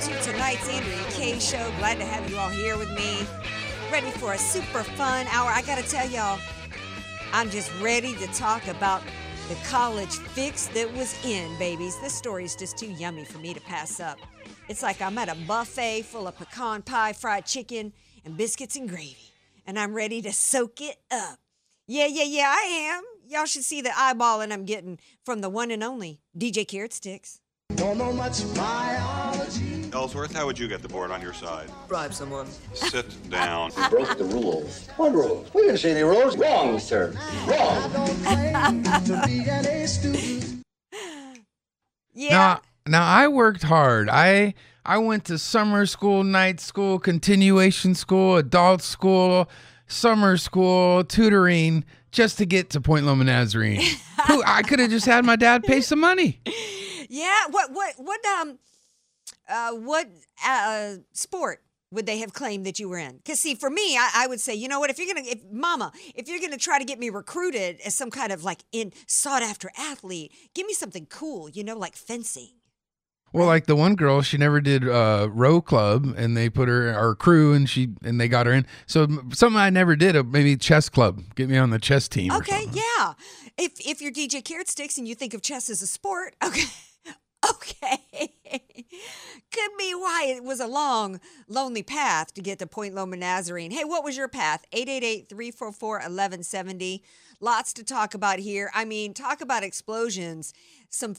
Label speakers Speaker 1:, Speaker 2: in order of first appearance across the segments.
Speaker 1: to tonight's Andrea Kaye show. Glad to have you all here with me. Ready for a super fun hour. I got to tell y'all, I'm just ready to talk about the college fix that was in, babies. This story is just too yummy for me to pass up. It's like I'm at a buffet full of pecan pie, fried chicken, and biscuits and gravy, and I'm ready to soak it up. Yeah, yeah, yeah, I am. Y'all should see the eyeballing I'm getting from the one and only DJ Carrot Sticks.
Speaker 2: Don't know much biology.
Speaker 3: Ellsworth, how would you get the board on your side?
Speaker 4: Bribe someone.
Speaker 3: Sit down.
Speaker 5: broke the rules. What rules? We didn't say any rules. Wrong, sir. Wrong.
Speaker 2: Don't claim to be an A student.
Speaker 1: Yeah.
Speaker 6: Now, now I worked hard. I I went to summer school, night school, continuation school, adult school, summer school, tutoring, just to get to Point Loma Nazarene. Who I could have just had my dad pay some money.
Speaker 1: Yeah. What what what um uh what uh sport would they have claimed that you were in? Because see, for me, I, I would say, you know what? If you're gonna, if Mama, if you're gonna try to get me recruited as some kind of like in sought after athlete, give me something cool, you know, like fencing.
Speaker 6: Well, like the one girl, she never did uh, row club, and they put her our crew, and she and they got her in. So something I never did, uh, maybe chess club, get me on the chess team.
Speaker 1: Okay, yeah. If if you're DJ Carrot Sticks and you think of chess as a sport, okay. Okay. Could be why it was a long, lonely path to get to Point Loma Nazarene. Hey, what was your path? 888-344-1170. Lots to talk about here. I mean, talk about explosions. Some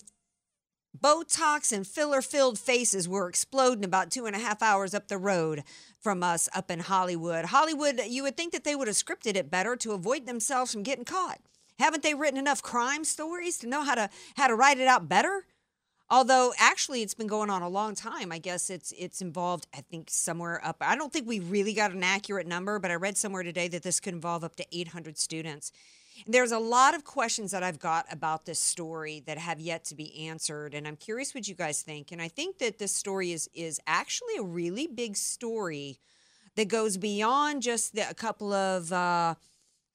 Speaker 1: Botox and filler filled faces were exploding about two and a half hours up the road from us up in Hollywood. Hollywood, you would think that they would have scripted it better to avoid themselves from getting caught. Haven't they written enough crime stories to know how to how to write it out better? Although actually it's been going on a long time. I guess it's it's involved I think somewhere up I don't think we really got an accurate number, but I read somewhere today that this could involve up to 800 students. There's a lot of questions that I've got about this story that have yet to be answered, and I'm curious what you guys think. And I think that this story is is actually a really big story that goes beyond just the, a couple of uh,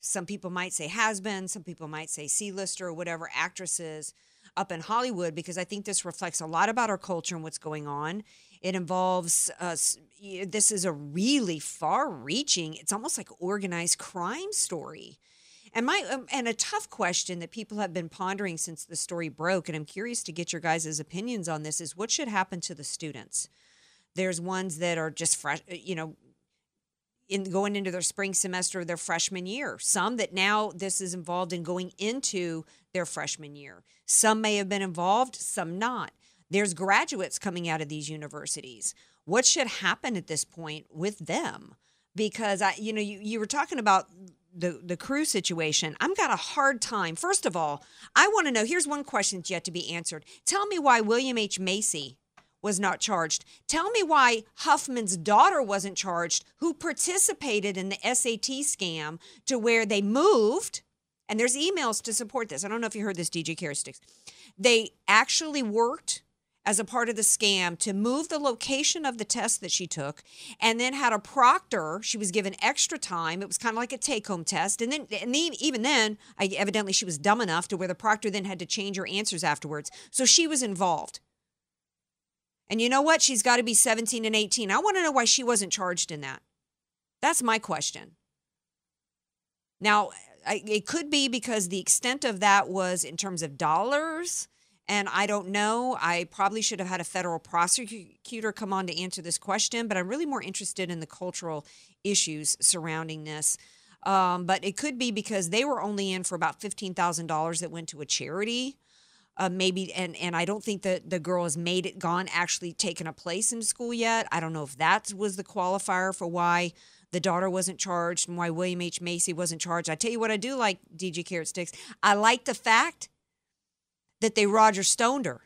Speaker 1: some people might say has been, some people might say C-lister or whatever actresses up in Hollywood, because I think this reflects a lot about our culture and what's going on. It involves us. This is a really far-reaching. It's almost like organized crime story. And my um, and a tough question that people have been pondering since the story broke, and I'm curious to get your guys' opinions on this: is what should happen to the students? There's ones that are just fresh, you know, in going into their spring semester of their freshman year. Some that now this is involved in going into their freshman year. Some may have been involved, some not. There's graduates coming out of these universities. What should happen at this point with them? Because I, you know, you, you were talking about the the crew situation. I'm got a hard time. First of all, I want to know. Here's one question that's yet to be answered. Tell me why William H Macy was not charged. Tell me why Huffman's daughter wasn't charged, who participated in the SAT scam to where they moved. And there's emails to support this. I don't know if you heard this, DJ Carrot Sticks. They actually worked as a part of the scam to move the location of the test that she took and then had a proctor she was given extra time it was kind of like a take-home test and then and even then I, evidently she was dumb enough to where the proctor then had to change her answers afterwards so she was involved and you know what she's got to be 17 and 18 i want to know why she wasn't charged in that that's my question now I, it could be because the extent of that was in terms of dollars and I don't know. I probably should have had a federal prosecutor come on to answer this question, but I'm really more interested in the cultural issues surrounding this. Um, but it could be because they were only in for about fifteen thousand dollars that went to a charity. Uh, maybe and and I don't think that the girl has made it gone actually taken a place in school yet. I don't know if that was the qualifier for why the daughter wasn't charged and why William H Macy wasn't charged. I tell you what, I do like DJ Carrot Sticks. I like the fact that they Roger Stoned her.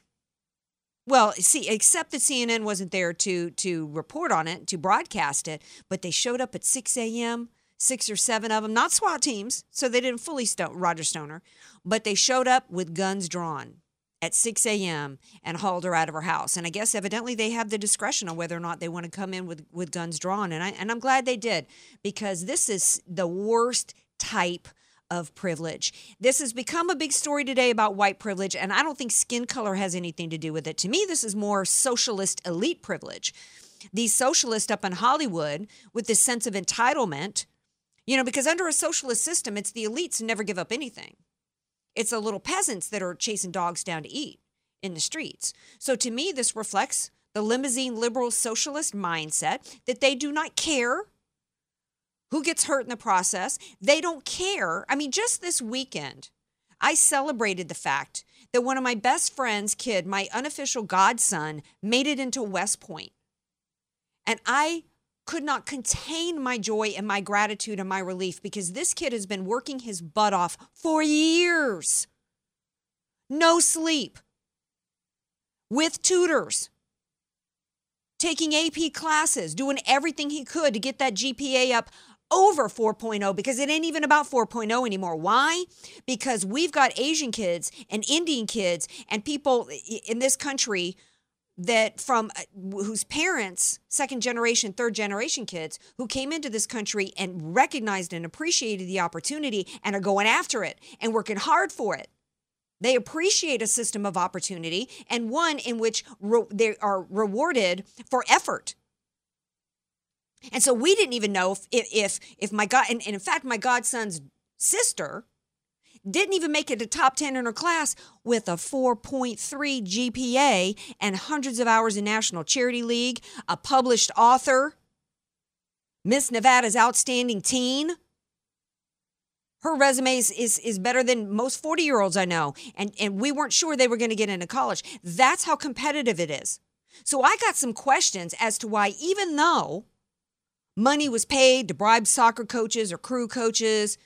Speaker 1: Well, see, except that CNN wasn't there to to report on it, to broadcast it, but they showed up at 6 a.m., six or seven of them, not SWAT teams, so they didn't fully stone, Roger Stoner, but they showed up with guns drawn at 6 a.m. and hauled her out of her house. And I guess evidently they have the discretion on whether or not they want to come in with, with guns drawn. And I and I'm glad they did because this is the worst type of privilege. This has become a big story today about white privilege, and I don't think skin color has anything to do with it. To me, this is more socialist elite privilege. These socialists up in Hollywood with this sense of entitlement, you know, because under a socialist system, it's the elites who never give up anything. It's the little peasants that are chasing dogs down to eat in the streets. So to me, this reflects the limousine liberal socialist mindset that they do not care who gets hurt in the process. They don't care. I mean, just this weekend, I celebrated the fact that one of my best friend's kid, my unofficial godson, made it into West Point. And I could not contain my joy and my gratitude and my relief because this kid has been working his butt off for years. No sleep, with tutors, taking AP classes, doing everything he could to get that GPA up over 4.0 because it ain't even about 4.0 anymore. Why? Because we've got Asian kids and Indian kids and people in this country that from uh, whose parents second generation third generation kids who came into this country and recognized and appreciated the opportunity and are going after it and working hard for it they appreciate a system of opportunity and one in which re- they are rewarded for effort. And so we didn't even know if if if my god and, and in fact my godson's sister didn't even make it to top 10 in her class with a 4.3 GPA and hundreds of hours in National Charity League, a published author, Miss Nevada's outstanding teen. Her resume is, is, is better than most 40 year olds I know. And, and we weren't sure they were going to get into college. That's how competitive it is. So I got some questions as to why, even though money was paid to bribe soccer coaches or crew coaches,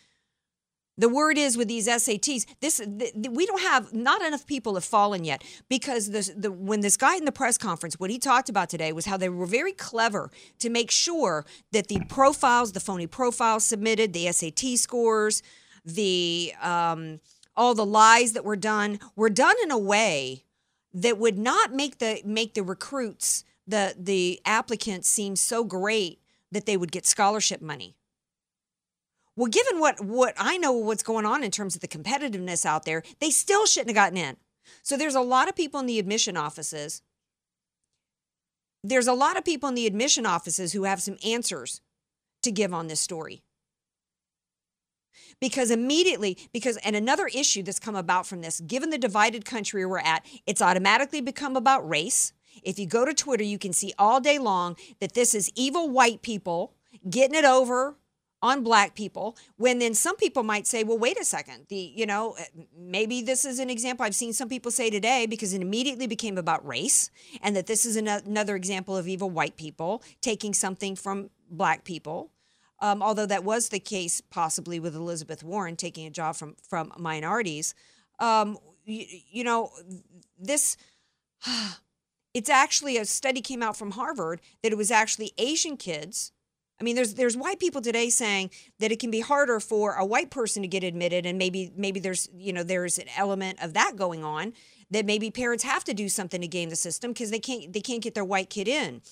Speaker 1: the word is with these SATs, this th- we don't have not enough people have fallen yet because this, the when this guy in the press conference, what he talked about today was how they were very clever to make sure that the profiles, the phony profiles submitted, the SAT scores, the um, all the lies that were done were done in a way that would not make the make the recruits the the applicants seem so great that they would get scholarship money. Well, given what what I know what's going on in terms of the competitiveness out there, they still shouldn't have gotten in. So there's a lot of people in the admission offices. There's a lot of people in the admission offices who have some answers to give on this story. Because immediately, because, and another issue that's come about from this, given the divided country we're at, it's automatically become about race. If you go to Twitter, you can see all day long that this is evil white people getting it over on black people when then some people might say well wait a second. The you know eh, maybe this is an example. I've seen some people say today because it immediately became about race and that this is an- another example of evil white people taking something from black people. Um, although that was the case possibly with elizabeth warren taking a job from from minorities um, you, you know this it's actually a study came out from harvard that it was actually asian kids I mean, there's there's white people today saying that it can be harder for a white person to get admitted, and maybe maybe there's you know there's an element of that going on that maybe parents have to do something to game the system because they can't they can't get their white kid in.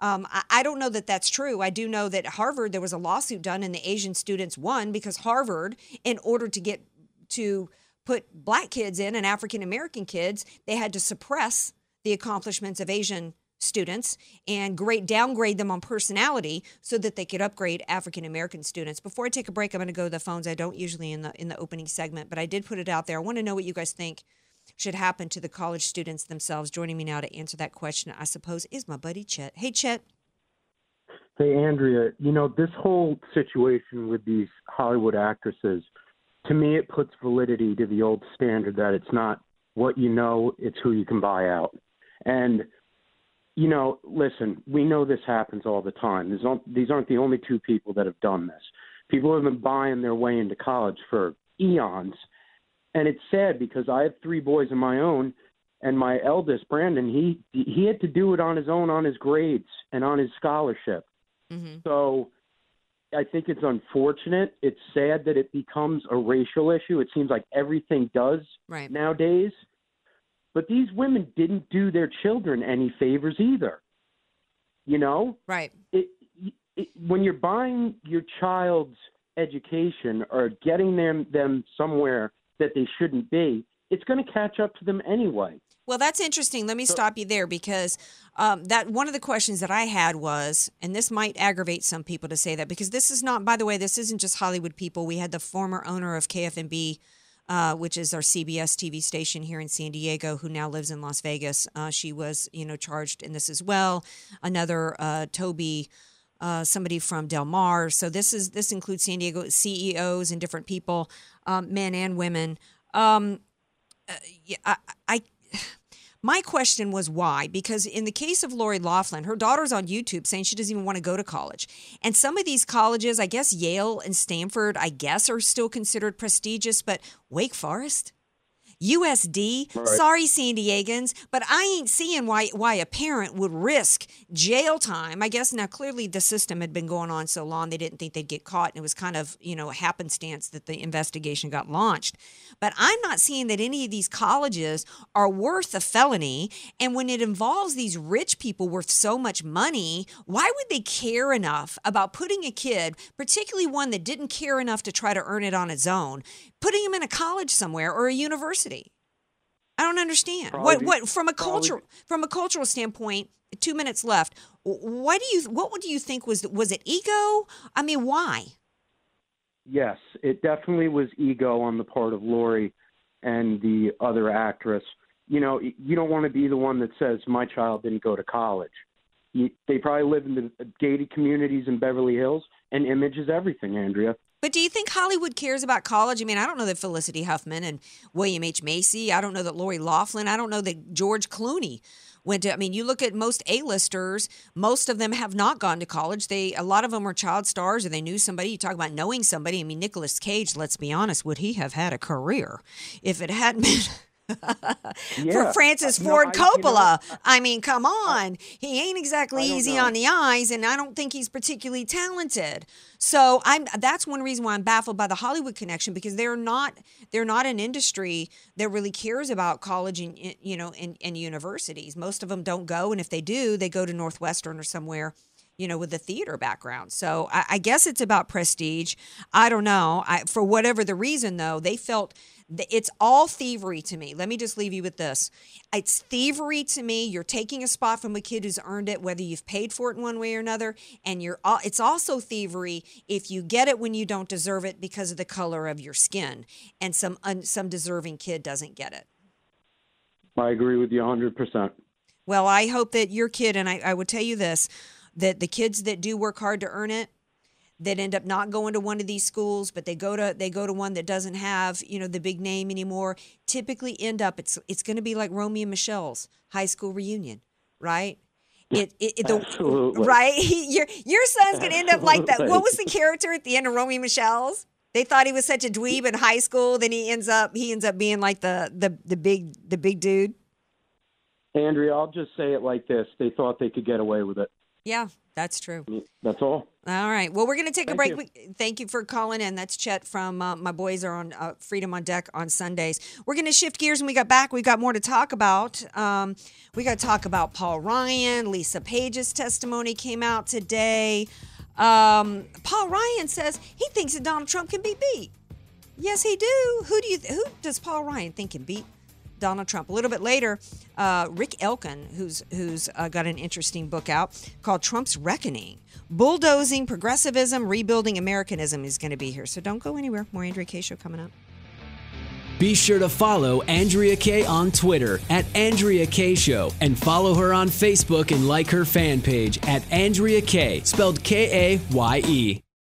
Speaker 1: Um, I, I don't know that that's true. I do know that Harvard there was a lawsuit done and the Asian students won because Harvard, in order to get to put black kids in and African American kids, they had to suppress the accomplishments of Asian students and grade downgrade them on personality so that they could upgrade African American students. Before I take a break, I'm going to go to the phones. I don't usually in the in the opening segment, but I did put it out there. I want to know what you guys think should happen to the college students themselves. Joining me now to answer that question, I suppose, is my buddy Chet. Hey, Chet.
Speaker 4: Hey, Andrea, you know, this whole situation with these Hollywood actresses, to me, it puts validity to the old standard that it's not what you know, it's who you can buy out. And you know, listen, we know this happens all the time. These aren't, these aren't the only two people that have done this. People have been buying their way into college for eons. And it's sad because I have three boys of my own, and my eldest, Brandon, he he had to do it on his own, on his grades and on his scholarship.
Speaker 1: Mm-hmm.
Speaker 4: So I think it's unfortunate. It's sad that it becomes a racial issue. It seems like everything does
Speaker 1: Right.
Speaker 4: nowadays. But these women didn't do their children any favors either. You know,
Speaker 1: Right.
Speaker 4: it, it, when you're buying your child's education or getting them them somewhere that they shouldn't be, it's going to catch up to them anyway.
Speaker 1: Well, that's interesting. Let me stop you there because um, that one of the questions that I had was, and this might aggravate some people to say that because this is not, by the way, this isn't just Hollywood people. We had the former owner of KFMB, uh, which is our CBS TV station here in San Diego, who now lives in Las Vegas. Uh, she was, you know, charged in this as well. Another uh, Toby. Uh, somebody from Del Mar. So this is this includes San Diego CEOs and different people, um, men and women. Um, uh, yeah, I, I my question was why? Because in the case of Lori Loughlin, her daughter's on YouTube saying she doesn't even want to go to college. And some of these colleges, I guess Yale and Stanford, I guess are still considered prestigious, but Wake Forest? USD.
Speaker 4: Right.
Speaker 1: Sorry, San Diegans, but I ain't seeing why why a parent would risk jail time. I guess now clearly the system had been going on so long they didn't think they'd get caught, and it was kind of you know a happenstance that the investigation got launched. But I'm not seeing that any of these colleges are worth a felony. And when it involves these rich people worth so much money, why would they care enough about putting a kid, particularly one that didn't care enough to try to earn it on its own, putting him in a college somewhere or a university? I don't understand. what
Speaker 4: Probably-
Speaker 1: what from a cultural from a cultural standpoint, 2 minutes left. Why do you what would you think was was it ego? I mean, why?
Speaker 4: Yes, it definitely was ego on the part of Lori and the other actress. You know, you don't want to be the one that says my child didn't go to college. You, they probably live in the gated communities in Beverly Hills, and image is everything, Andrea.
Speaker 1: But do you think Hollywood cares about college? I mean, I don't know that Felicity Huffman and William H. Macy. I don't know that Lori Loughlin. I don't know that George Clooney went to. I mean, you look at most A-listers. Most of them have not gone to college. They a lot of them are child stars, or they knew somebody. You talk about knowing somebody. I mean, Nicolas Cage. Let's be honest. Would he have had a career if it hadn't been? For
Speaker 4: Yeah.
Speaker 1: Francis
Speaker 4: No,
Speaker 1: Ford
Speaker 4: I- you know
Speaker 1: Coppola. I mean, come on. He ain't exactly easy
Speaker 4: know.
Speaker 1: on the eyes, and I don't think he's particularly talented. So I'm that's one reason why I'm baffled by the Hollywood connection because they're not they're not an industry that really cares about college and you know and, and universities. Most of them don't go, and if they do, they go to Northwestern or somewhere you know, with a theater background. So I, I guess it's about prestige. I don't know. I, for whatever the reason, though, they felt it's all thievery to me. Let me just leave you with this. It's thievery to me. You're taking a spot from a kid who's earned it, whether you've paid for it in one way or another, and you're. all, It's also thievery if you get it when you don't deserve it because of the color of your skin, and some un, some deserving kid doesn't get it.
Speaker 4: I agree with you 100%.
Speaker 1: Well, I hope that your kid, and I, I would tell you this, that the kids that do work hard to earn it, that end up not going to one of these schools, but they go to they go to one that doesn't have you know the big name anymore. Typically, end up it's it's going to be like Romy and Michele's high school reunion, right? It, it, it the,
Speaker 4: Absolutely.
Speaker 1: right. your your son's going to end up like that. What was the character at the end of Romy and Michele's? They thought he was such a dweeb in high school. Then he ends up he ends up being like the the the big the big dude.
Speaker 4: Andrea, I'll just say it like this. They thought they could get away with it.
Speaker 1: Yeah, that's true.
Speaker 4: That's all.
Speaker 1: All right. Well, we're going to take a break.
Speaker 4: you.
Speaker 1: Thank you for calling in. That's Chet from uh, My Boys Are on uh, Freedom on Deck on Sundays. We're going to shift gears when we got back. We got more to talk about. Um, we got to talk about Paul Ryan. Lisa Page's testimony came out today. Um, Paul Ryan says he thinks that Donald Trump can be beat. Yes, he do. Who do you? Who does Paul Ryan think can beat Donald Trump? A little bit later, uh, Rick Elkin, who's who's uh, got an interesting book out called Trump's Reckoning: Bulldozing Progressivism, Rebuilding Americanism, is going to be here. So don't go anywhere. More Andrea Kaye show coming up.
Speaker 7: Be sure to follow Andrea Kaye on Twitter at Andrea Kaye Show and follow her on Facebook and like her fan page at Andrea Kaye, spelled K A Y E.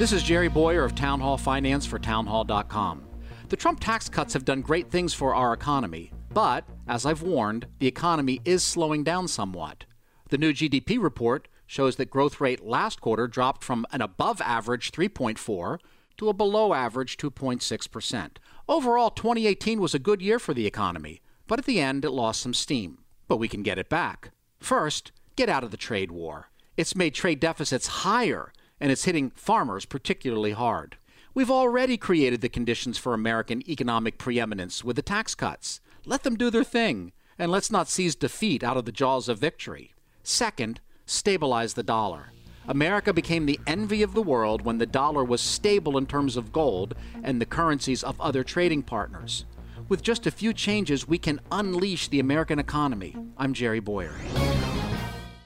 Speaker 8: This is Jerry Bowyer of Town Hall Finance for townhall.com. The Trump tax cuts have done great things for our economy, but, as I've warned, the economy is slowing down somewhat. The new GDP report shows that growth rate last quarter dropped from an above average 3.4 to a below average 2.6%. Overall, 2018 was a good year for the economy, but at the end it lost some steam. But we can get it back. First, get out of the trade war. It's made trade deficits higher and it's hitting farmers particularly hard. We've already created the conditions for American economic preeminence with the tax cuts. Let them do their thing, and let's not seize defeat out of the jaws of victory. Second, stabilize the dollar. America became the envy of the world when the dollar was stable in terms of gold and the currencies of other trading partners. With just a few changes, we can unleash the American economy. I'm Jerry Bowyer.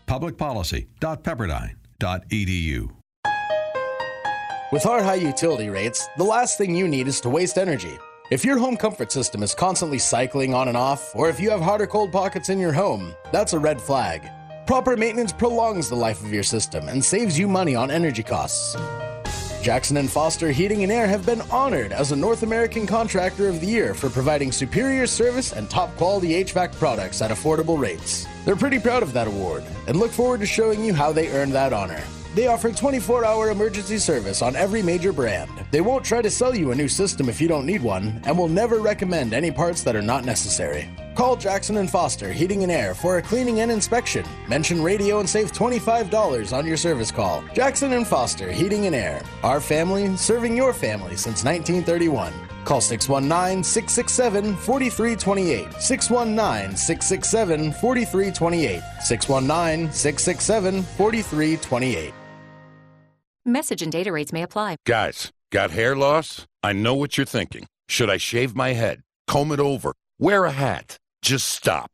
Speaker 9: Publicpolicy.pepperdine.edu.
Speaker 10: With our high utility rates, the last thing you need is to waste energy. If your home comfort system is constantly cycling on and off, or if you have hot or cold pockets in your home, that's a red flag. Proper maintenance prolongs the life of your system and saves you money on energy costs. Jackson and Foster Heating and Air have been honored as a North American Contractor of the Year for providing superior service and top quality HVAC products at affordable rates. They're pretty proud of that award and look forward to showing you how they earned that honor. They offer 24 hour emergency service on every major brand. They won't try to sell you a new system if you don't need one, and will never recommend any parts that are not necessary. Call Jackson and Foster Heating and Air for a cleaning and inspection. Mention radio and save $25 on your service call. Jackson and Foster Heating and Air. Our family serving your family since 1931. Call 619 667 4328. 619 667 4328. 619 667 4328.
Speaker 11: Message and data rates may apply.
Speaker 12: Guys, got hair loss? I know what you're thinking. Should I shave my head? Comb it over? Wear a hat? Just stop.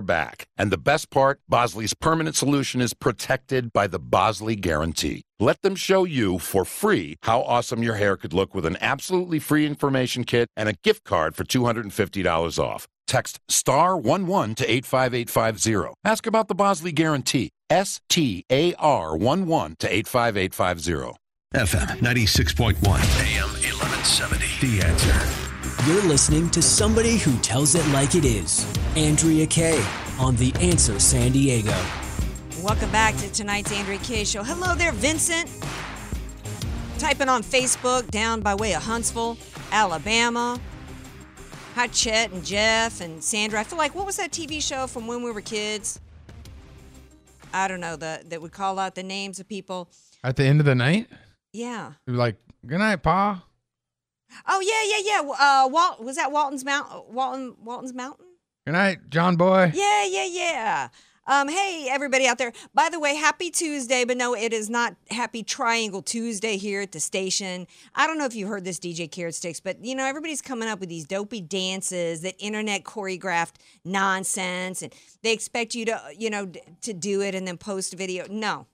Speaker 12: back. And the best part, Bosley's permanent solution is protected by the Bosley Guarantee. Let them show you for free how awesome your hair could look with an absolutely free information kit and a gift card for $250 off. Text star 11 to 85850. Ask about the Bosley Guarantee. S T A R 11 to 85850.
Speaker 9: FM 96.1. AM 1170. The answer.
Speaker 7: You're listening to somebody who tells it like it is. Andrea Kaye on The Answer San Diego.
Speaker 1: Welcome back to tonight's Andrea Kaye Show. Hello there, Vincent. Typing on Facebook down by way of Huntsville, Alabama. Hi, Chet and Jeff and Sandra. I feel like what was that TV show from when we were kids? I don't know the that would call out the names of people.
Speaker 6: At the end of the night,
Speaker 1: Yeah.
Speaker 6: like, "Good night, Pa."
Speaker 1: Oh yeah, yeah, yeah. Uh, Walt was that Walton's Mount Walton Walton's Mountain?
Speaker 6: Good night, John Boy.
Speaker 1: Yeah, yeah, yeah. Um, hey, everybody out there. By the way, happy Tuesday, but no, it is not Happy Triangle Tuesday here at the station. I don't know if you heard this, DJ Carrot Sticks, but you know, everybody's coming up with these dopey dances, that internet choreographed nonsense, and they expect you to, you know, d- to do it and then post a video. No.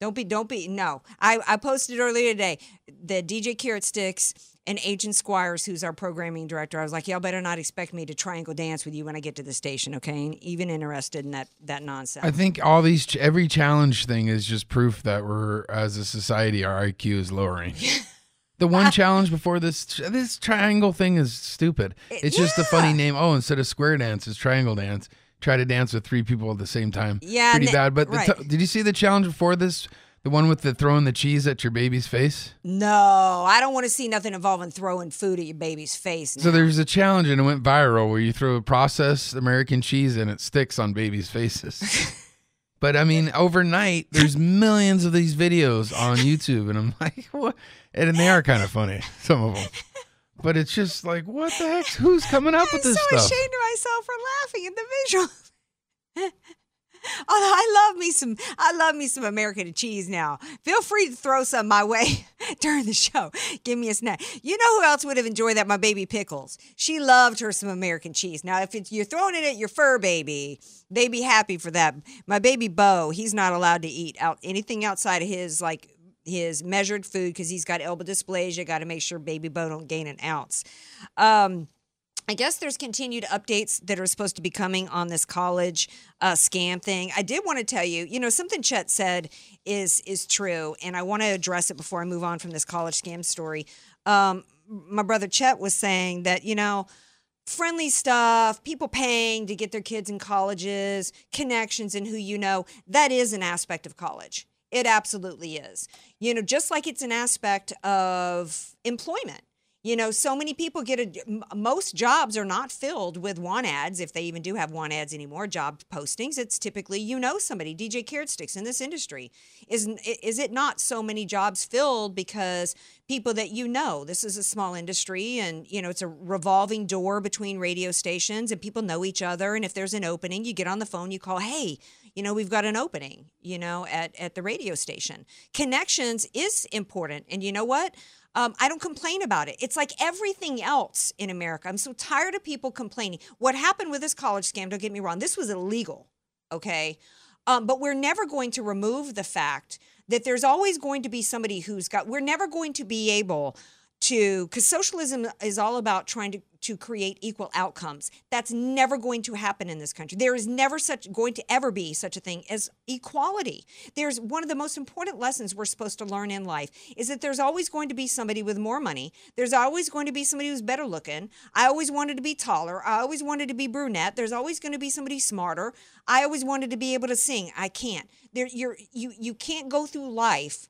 Speaker 1: Don't be, don't be, no. I, I posted earlier today the DJ Carrot Sticks and Agent Squires, who's our programming director. I was like, y'all better not expect me to triangle dance with you when I get to the station, okay? And even interested in that that nonsense.
Speaker 6: I think all these ch- every challenge thing is just proof that we're as a society our IQ is lowering. the one challenge before this this triangle thing is stupid. It's just a funny name. Oh, instead of square dance, it's triangle dance. Try to dance with three people at the same time.
Speaker 1: Yeah,
Speaker 6: pretty bad. But the
Speaker 1: right.
Speaker 6: t- did you see the challenge before this? The one with the throwing the cheese at your baby's face.
Speaker 1: No, I don't want to see nothing involving throwing food at your baby's face.
Speaker 6: So there's a challenge and it went viral where you throw a processed American cheese and it sticks on babies' faces. but I mean, overnight there's millions of these videos on YouTube, and I'm like, what? And they are kind of funny, some of them. But it's just like, what the heck? Who's coming up with this? stuff?
Speaker 1: I'm so ashamed of myself for laughing at the visual. Although I love me some, I love me some American cheese now. Feel free to throw some my way during the show. Give me a snack. You know who else would have enjoyed that? My baby Pickles. She loved her some American cheese. Now, if you're throwing it at your fur baby, they'd be happy for that. My baby Bo, he's not allowed to eat out anything outside of his like his measured food because he's got elbow dysplasia. Got to make sure baby Bo don't gain an ounce. Um, I guess there's continued updates that are supposed to be coming on this college uh, scam thing. I did want to tell you, you know, something Chet said is is true, and I want to address it before I move on from this college scam story. Um, my brother Chet was saying that you know friendly stuff, people paying to get their kids in colleges, connections, and who you know. That is an aspect of college. It absolutely is. You know, just like it's an aspect of employment. You know, so many people get a. Most jobs are not filled with want ads, if they even do have want ads anymore. Job postings. It's typically you know somebody. DJ Carrot Sticks in this industry is is it not so many jobs filled because people that you know. This is a small industry, and you know it's a revolving door between radio stations, and people know each other. And if there's an opening, you get on the phone, you call, hey. You know, we've got an opening, you know, at, at the radio station. Connections is important. And you know what? Um, I don't complain about it. It's like everything else in America. I'm so tired of people complaining. What happened with this college scam, don't get me wrong, this was illegal, okay? Um, but we're never going to remove the fact that there's always going to be somebody who's got, we're never going to be able to, because socialism is all about trying to, to create equal outcomes. That's never going to happen in this country. There is never such going to ever be such a thing as equality. There's one of the most important lessons we're supposed to learn in life is that there's always going to be somebody with more money. There's always going to be somebody who's better looking. I always wanted to be taller. I always wanted to be brunette. There's always going to be somebody smarter. I always wanted to be able to sing. I can't. There you're you you can't go through life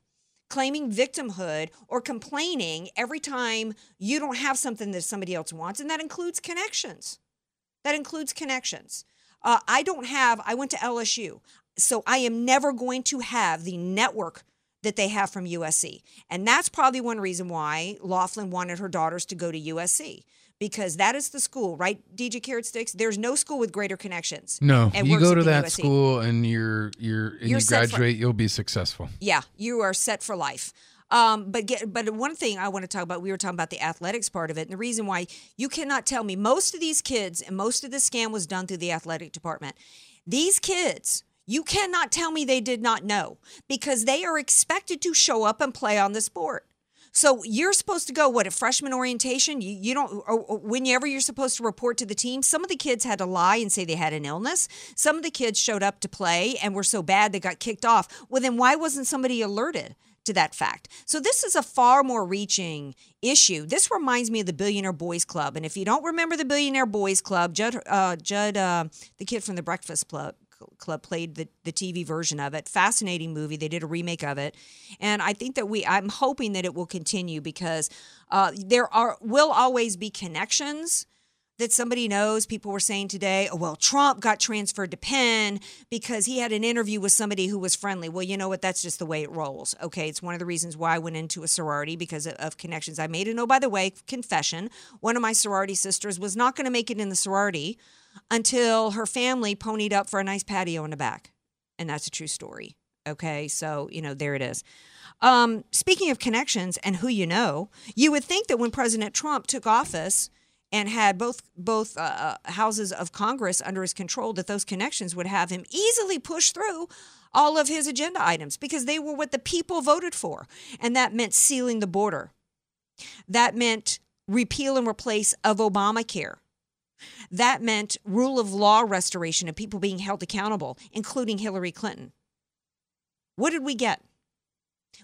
Speaker 1: claiming victimhood or complaining every time you don't have something that somebody else wants. And that includes connections. That includes connections. Uh, I don't have, I went to LSU. So I am never going to have the network that they have from USC. And that's probably one reason why Loughlin wanted her daughters to go to USC. Because that is the school, right? DJ Carrot Sticks. There's no school with greater connections.
Speaker 6: No,
Speaker 1: and
Speaker 6: you go to that
Speaker 1: USC.
Speaker 6: school and you're you're and
Speaker 1: You're
Speaker 6: you
Speaker 1: set for-
Speaker 6: graduate, you'll be successful.
Speaker 1: Yeah, you are set for life. Um, but get, but one thing I want to talk about, we were talking about the athletics part of it, and the reason why you cannot tell me most of these kids and most of the scam was done through the athletic department. These kids, you cannot tell me they did not know because they are expected to show up and play on the sport. So you're supposed to go what at freshman orientation? You, you don't or, or whenever you're supposed to report to the team. Some of the kids had to lie and say they had an illness. Some of the kids showed up to play and were so bad they got kicked off. Well, then why wasn't somebody alerted? To that fact. So, this is a far more reaching issue. This reminds me of the Billionaire Boys Club. And if you don't remember the Billionaire Boys Club, Judd, uh, Judd uh, the kid from the Breakfast Club, Club played the, the TV version of it. Fascinating movie. They did a remake of it, and I think that we. I'm hoping that it will continue because uh, there are will always be connections that somebody knows. People were saying today, oh, well, Trump got transferred to Penn because he had an interview with somebody who was friendly. Well, you know what? That's just the way it rolls. Okay. It's one of the reasons why I went into a sorority because of, of connections I made. And oh, by the way, confession one of my sorority sisters was not going to make it in the sorority until her family ponied up for a nice patio in the back. And that's a true story. Okay. So, you know, there it is. Um, speaking of connections and who you know, you would think that when President Trump took office, and had both both uh, houses of Congress under his control, that those connections would have him easily push through all of his agenda items because they were what the people voted for, and that meant sealing the border. That meant repeal and replace of Obamacare. That meant rule of law restoration and people being held accountable, including Hillary Clinton. What did we get?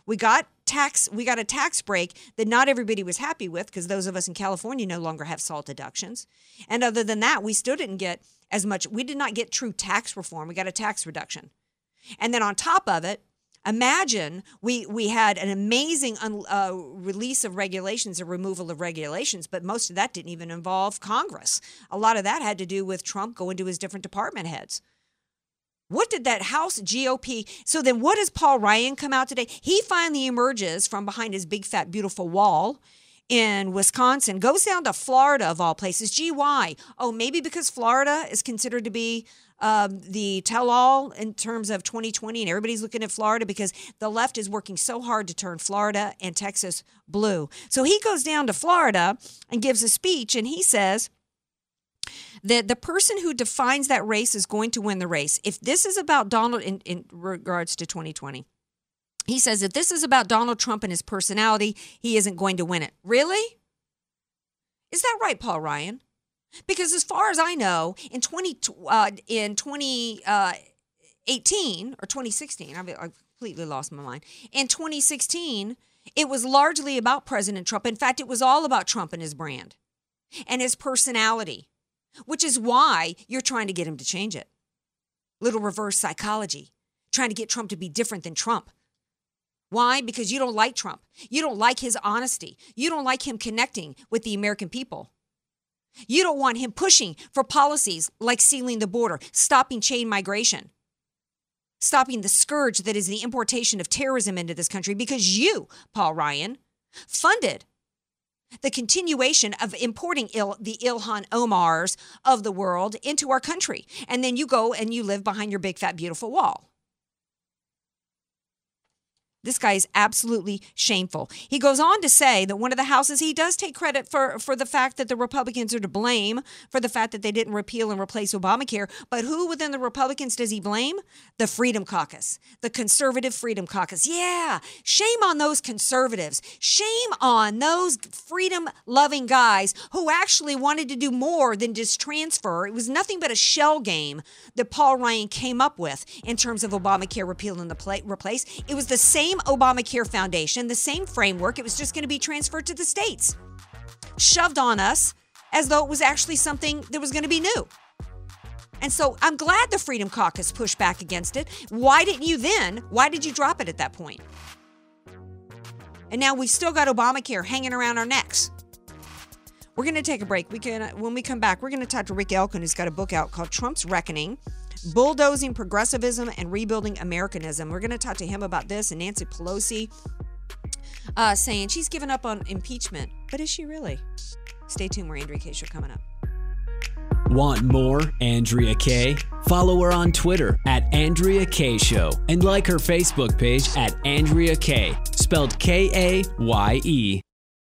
Speaker 1: We got tax we got a tax break that not everybody was happy with because those of us in California no longer have salt deductions. And other than that, we still didn't get as much we did not get true tax reform. We got a tax reduction. And then on top of it, Imagine we we had an amazing un, uh, release of regulations, a removal of regulations, but most of that didn't even involve Congress. A lot of that had to do with Trump going to his different department heads. What did that House GOP? So then, what does Paul Ryan come out today? He finally emerges from behind his big, fat, beautiful wall in Wisconsin, goes down to Florida, of all places. Gee, why? Oh, maybe because Florida is considered to be um, the tell all in terms of 2020, and everybody's looking at Florida because the left is working so hard to turn Florida and Texas blue. So he goes down to Florida and gives a speech, and he says, that the person who defines that race is going to win the race. If this is about Donald in, in regards to 2020, he says if this is about Donald Trump and his personality, he isn't going to win it. Really? Is that right, Paul Ryan? Because as far as I know, in 20 uh, in 2018 uh, or 2016, I've, I've completely lost my mind. In 2016, it was largely about President Trump. In fact, it was all about Trump and his brand and his personality which is why you're trying to get him to change it. Little reverse psychology, trying to get Trump to be different than Trump. Why? Because you don't like Trump. You don't like his honesty. You don't like him connecting with the American people. You don't want him pushing for policies like sealing the border, stopping chain migration, stopping the scourge that is the importation of terrorism into this country because you, Paul Ryan, funded the continuation of importing Il, the Ilhan Omars of the world into our country. And then you go and you live behind your big, fat, beautiful wall. This guy is absolutely shameful. He goes on to say that one of the houses, he does take credit for, for the fact that the Republicans are to blame for the fact that they didn't repeal and replace Obamacare. But who within the Republicans does he blame? The Freedom Caucus, the conservative Freedom Caucus. Yeah, shame on those conservatives. Shame on those freedom loving guys who actually wanted to do more than just transfer. It was nothing but a shell game that Paul Ryan came up with in terms of Obamacare repeal and the replace. It was the same Obamacare Foundation, the same framework. It was just going to be transferred to the states, shoved on us as though it was actually something that was going to be new. And so I'm glad the Freedom Caucus pushed back against it. Why didn't you then? Why did you drop it at that point? And now we've still got Obamacare hanging around our necks. We're going to take a break. We can when we come back, we're going to talk to Rick Elkin who's got a book out called Trump's Reckoning bulldozing progressivism and rebuilding Americanism. We're going to talk to him about this and Nancy Pelosi uh, saying she's given up on impeachment. But is she really? Stay tuned. More Andrea Kaye Show coming up.
Speaker 7: Want more Andrea Kaye? Follow her on Twitter at Andrea Kaye Show and like her Facebook page at Andrea Kaye, spelled K A Y E.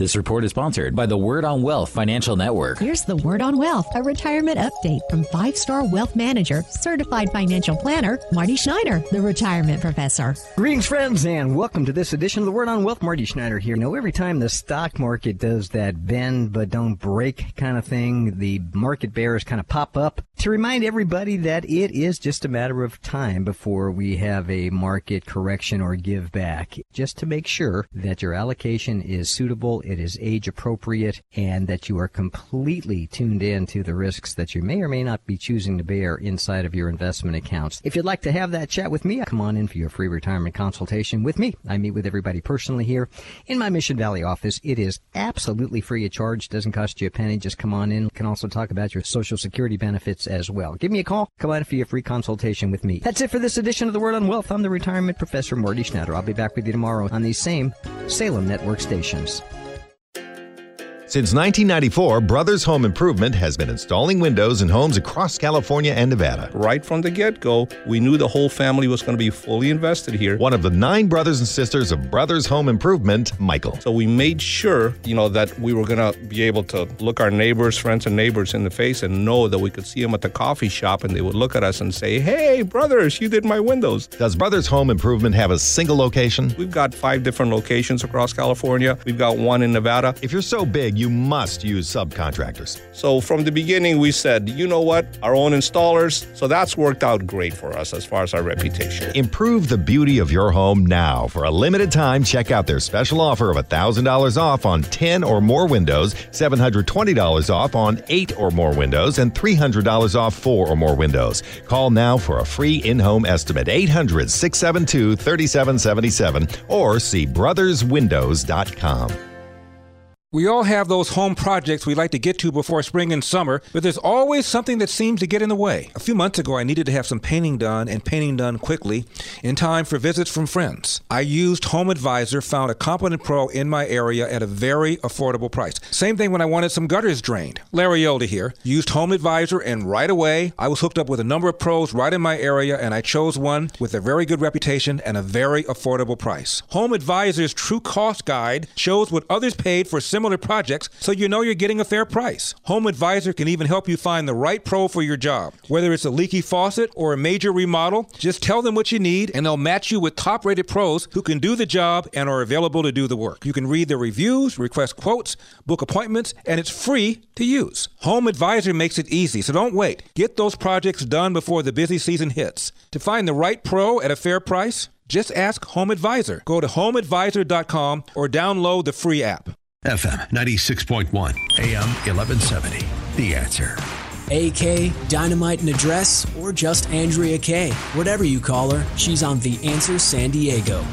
Speaker 13: This report is sponsored by the Word on Wealth Financial Network.
Speaker 14: Here's the Word on Wealth, a retirement update from five star wealth manager, certified financial planner, Marty Schneider, the retirement professor.
Speaker 15: Greetings, friends, and welcome to this edition of the Word on Wealth. Marty Schneider here. You know, every time the stock market does that bend but don't break kind of thing, the market bears kind of pop up to remind everybody that it is just a matter of time before we have a market correction or give back, just to make sure that your allocation is suitable it is age appropriate, and that you are completely tuned in to the risks that you may or may not be choosing to bear inside of your investment accounts. If you'd like to have that chat with me, come on in for your free retirement consultation with me. I meet with everybody personally here in my Mission Valley office. It is absolutely free of charge, doesn't cost you a penny. Just come on in. We can also talk about your Social Security benefits as well. Give me a call. Come on in for your free consultation with me. That's it for this edition of The Word on Wealth. I'm the retirement professor, Morty Schneider. I'll be back with you tomorrow on these same Salem Network stations.
Speaker 16: Since 1994, Brothers Home Improvement has been installing windows in homes across California and Nevada.
Speaker 17: Right from the get go, we knew the whole family was going to be fully invested here.
Speaker 16: One of the nine brothers and sisters of Brothers Home Improvement, Michael.
Speaker 17: So we made sure, you know, that we were going to be able to look our neighbors, friends, and neighbors in the face and know that we could see them at the coffee shop and they would look at us and say, Hey, brothers, you did my windows.
Speaker 16: Does Brothers Home Improvement have a single location?
Speaker 17: We've got five different locations across California. We've got one in Nevada.
Speaker 16: If you're so big, you must use subcontractors.
Speaker 17: So from the beginning, we said, you know what, our own installers. So that's worked out great for us as far as our reputation.
Speaker 16: Improve the beauty of your home now. For a limited time, check out their special offer of $1,000 off on 10 or more windows, $720 off on 8 or more windows, and $300 off 4 or more windows. Call now for a free in home estimate 800 672 3777 or see brotherswindows.com.
Speaker 18: We all have those home projects we like to get to before spring and summer, but there's always something that seems to get in the way. A few months ago, I needed to have some painting done and painting done quickly in time for visits from friends. I used Home Advisor, found a competent pro in my area at a very affordable price. Same thing when I wanted some gutters drained. Larry Elder here. Used Home Advisor, and right away, I was hooked up with a number of pros right in my area, and I chose one with a very good reputation and a very affordable price. Home Advisor's True Cost Guide shows what others paid for similar projects so you know you're getting a fair price. Home Advisor can even help you find the right pro for your job. Whether it's a leaky faucet or a major remodel, just tell them what you need and they'll match you with top rated pros who can do the job and are available to do the work. You can read their reviews, request quotes, book appointments, and it's free to use. Home Advisor makes it easy, so don't wait. Get those projects done before the busy season hits. To find the right pro at a fair price, just ask Home Advisor. Go to homeadvisor.com or download the free app.
Speaker 9: FM 96.1, AM 1170. The answer.
Speaker 7: AK, Dynamite in a Dress, or just Andrea Kaye. Whatever you call her, she's on The Answer San Diego.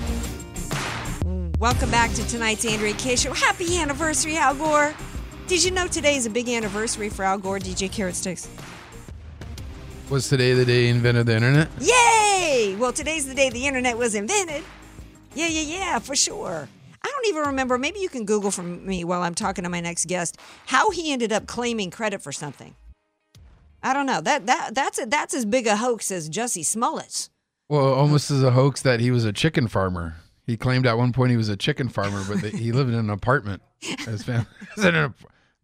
Speaker 1: Welcome back to tonight's Andrea Kaye Show. Happy anniversary, Al Gore. Did you know today is a big anniversary for Al Gore, DJ Carrot Sticks?
Speaker 6: Was today the day he invented the internet?
Speaker 1: Yay! Well, today's the day the internet was invented. Yeah, yeah, yeah, for sure. I don't even remember. Maybe you can Google for me while I'm talking to my next guest how he ended up claiming credit for something. I don't know. That that that's a, that's as big a hoax as Jussie Smollett's.
Speaker 6: Well, almost as a hoax that he was a chicken farmer. He claimed at one point he was a chicken farmer, but that he lived in an apartment. His family was in an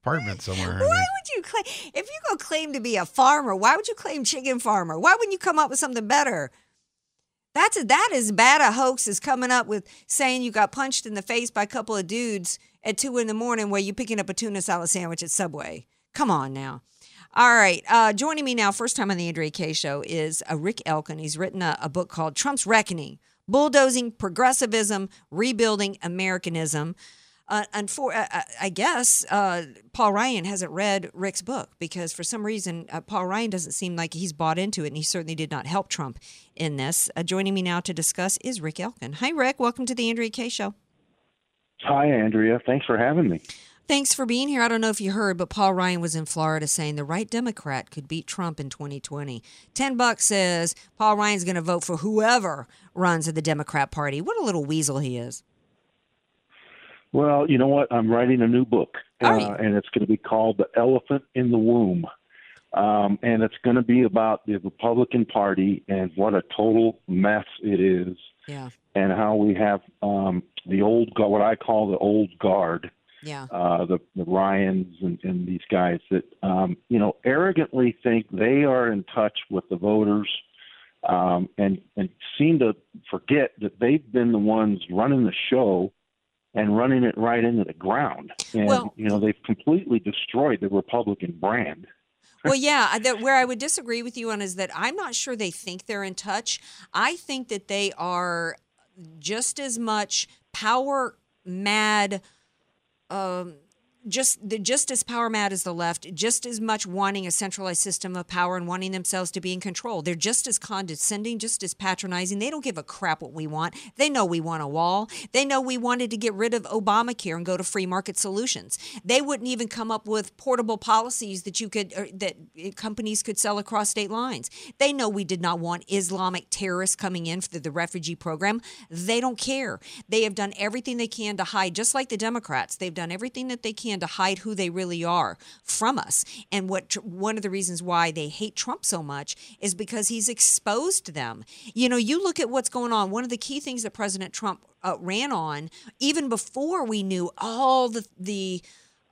Speaker 6: apartment somewhere.
Speaker 1: Why would you claim if you go claim to be a farmer? Why would you claim chicken farmer? Why wouldn't you come up with something better? That's a, that is bad a hoax as coming up with saying you got punched in the face by a couple of dudes at two in the morning while you picking up a tuna salad sandwich at Subway. Come on now. All right. Uh, joining me now, first time on the Andrea Kaye show, is uh, Rick Elkin. He's written a, a book called Trump's Reckoning Bulldozing Progressivism, Rebuilding Americanism. Uh, and for, uh, uh, I guess uh, Paul Ryan hasn't read Rick's book because for some reason uh, Paul Ryan doesn't seem like he's bought into it, and he certainly did not help Trump in this. Uh, joining me now to discuss is Rick Elkin. Hi, Rick. Welcome to the Andrea Kaye Show.
Speaker 19: Hi, Andrea. Thanks for having me.
Speaker 1: Thanks for being here. I don't know if you heard, but Paul Ryan was in Florida saying the right Democrat could beat Trump in 2020. Ten bucks says Paul Ryan's going to vote for whoever runs in the Democrat Party. What a little weasel he is.
Speaker 19: Well, you know what? I'm writing a new book, uh, and it's going to be called "The Elephant in the Womb," um, and it's going to be about the Republican Party and what a total mess it is,
Speaker 1: Yeah.
Speaker 19: and how we have um, the old, what I call the old guard,
Speaker 1: Yeah.
Speaker 19: uh, the, the Ryans and, and these guys that um, you know arrogantly think they are in touch with the voters, um, and and seem to forget that they've been the ones running the show and running it right into the ground. And
Speaker 1: Well-
Speaker 19: you know they've completely destroyed the Republican brand.
Speaker 1: Well, yeah, that where I would disagree with you on is that I'm not sure they think they're in touch. I think that they are just as much power mad um, just they're just as power mad as the left, just as much wanting a centralized system of power and wanting themselves to be in control. They're just as condescending, just as patronizing. They don't give a crap what we want. They know we want a wall. They know we wanted to get rid of Obamacare and go to free market solutions. They wouldn't even come up with portable policies that you could that eh, companies could sell across state lines. They know we did not want Islamic terrorists coming in for the refugee program. They don't care. They have done everything they can to hide, just like the Democrats. They've done everything that they can to hide who they really are from us. And what one of the reasons why they hate Trump so much is because he's exposed them. You know, you look at what's going on. One of the key things that President Trump uh, ran on, even before we knew all the the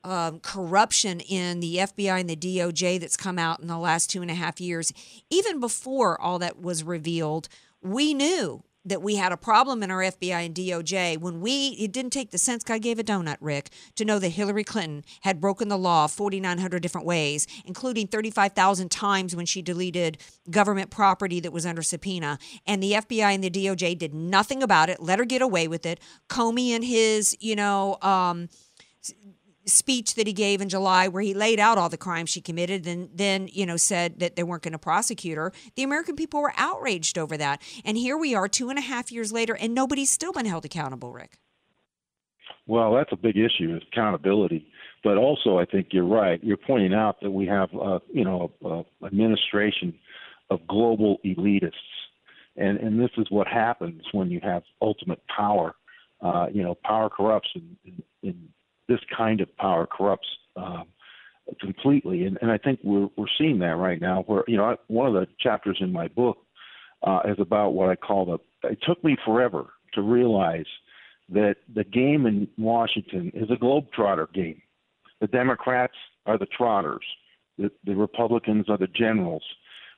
Speaker 1: um, corruption in the FBI and the DOJ that's come out in the last two and a half years, even before all that was revealed, we knew that we had a problem in our FBI and DOJ when we it didn't take the sense God gave a donut, Rick, to know that Hillary Clinton had broken the law 4900 different ways, including 35,000 times when she deleted government property that was under subpoena, and the FBI and the DOJ did nothing about it, let her get away with it. Comey and his, you know, um, speech that he gave in July where he laid out all the crimes she committed and then, you know, said that they weren't going to prosecute her. The American people were outraged over that. And here we are two and a half years later and nobody's still been held accountable, Rick.
Speaker 19: Well, that's a big issue, is accountability. But also, I think you're right. You're pointing out that we have, uh, you know, a, administration of global elitists, and and this is what happens when you have ultimate power. Uh, you know, power corrupts, and, and this kind of power corrupts um, completely. And, and I think we're we're seeing that right now. Where you know, I, one of the chapters in my book uh, is about what I call the. It took me forever to realize that the game in Washington is a globetrotter game. The Democrats are the trotters. The, the Republicans are the generals.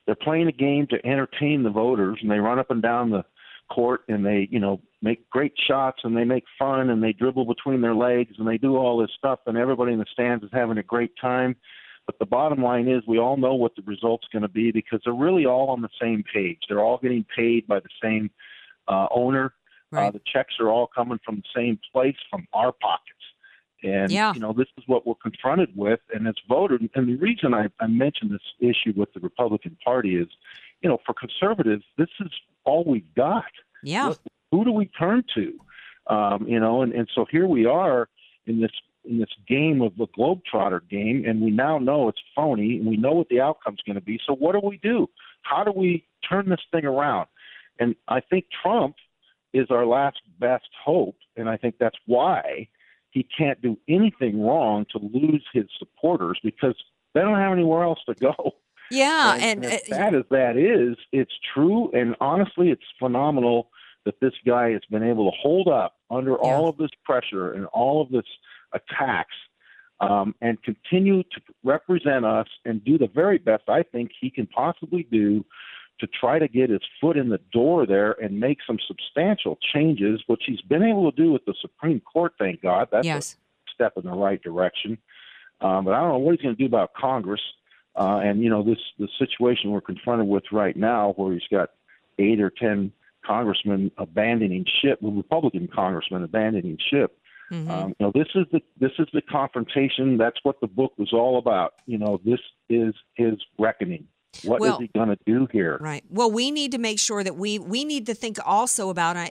Speaker 19: They're playing a game to entertain the voters, and they run up and down the court and they, you know, make great shots and they make fun and they dribble between their legs and they do all this stuff and everybody in the stands is having a great time. But the bottom line is we all know what the result's going to be because they're really all on the same page. They're all getting paid by the same uh, owner. Uh, right. Uh, the checks are all coming from the same place, from our pockets. And yeah. you know, this is what we're confronted with, and as voters. And the reason I, I mentioned this issue with the Republican Party is, you know, for conservatives, this is all we've got.
Speaker 1: Yeah.
Speaker 19: What, who do we turn to? Um, you know, and, and so here we are in this in this game of the globetrotter game, and we now know it's phony, and we know what the outcome's going to be. So what do we do? How do we turn this thing around? And I think Trump is our last best hope, and I think that's why he can't do anything wrong to lose his supporters because they don't have anywhere else to go.
Speaker 1: Yeah,
Speaker 19: and,
Speaker 1: and,
Speaker 19: as bad as that is, it's true, and honestly, it's phenomenal that this guy has been able to hold up under yeah. all of this pressure and all of this attacks, um, and continue to represent us and do the very best I think he can possibly do to try to get his foot in the door there and make some substantial changes, which he's been able to do with the Supreme Court. Thank God, that's
Speaker 1: yes.
Speaker 19: a step in the right direction. Um, but I don't know what he's going to do about Congress. Uh, and you know this the situation we're confronted with right now, where he's got eight or ten congressmen abandoning ship, Republican congressmen abandoning ship. Mm-hmm. Um, you know, this is the this is the confrontation. That's what the book was all about. You know, this is his reckoning. What
Speaker 1: well,
Speaker 19: is he going to do here?
Speaker 1: Right. Well, we need to make sure that we we need to think also about uh,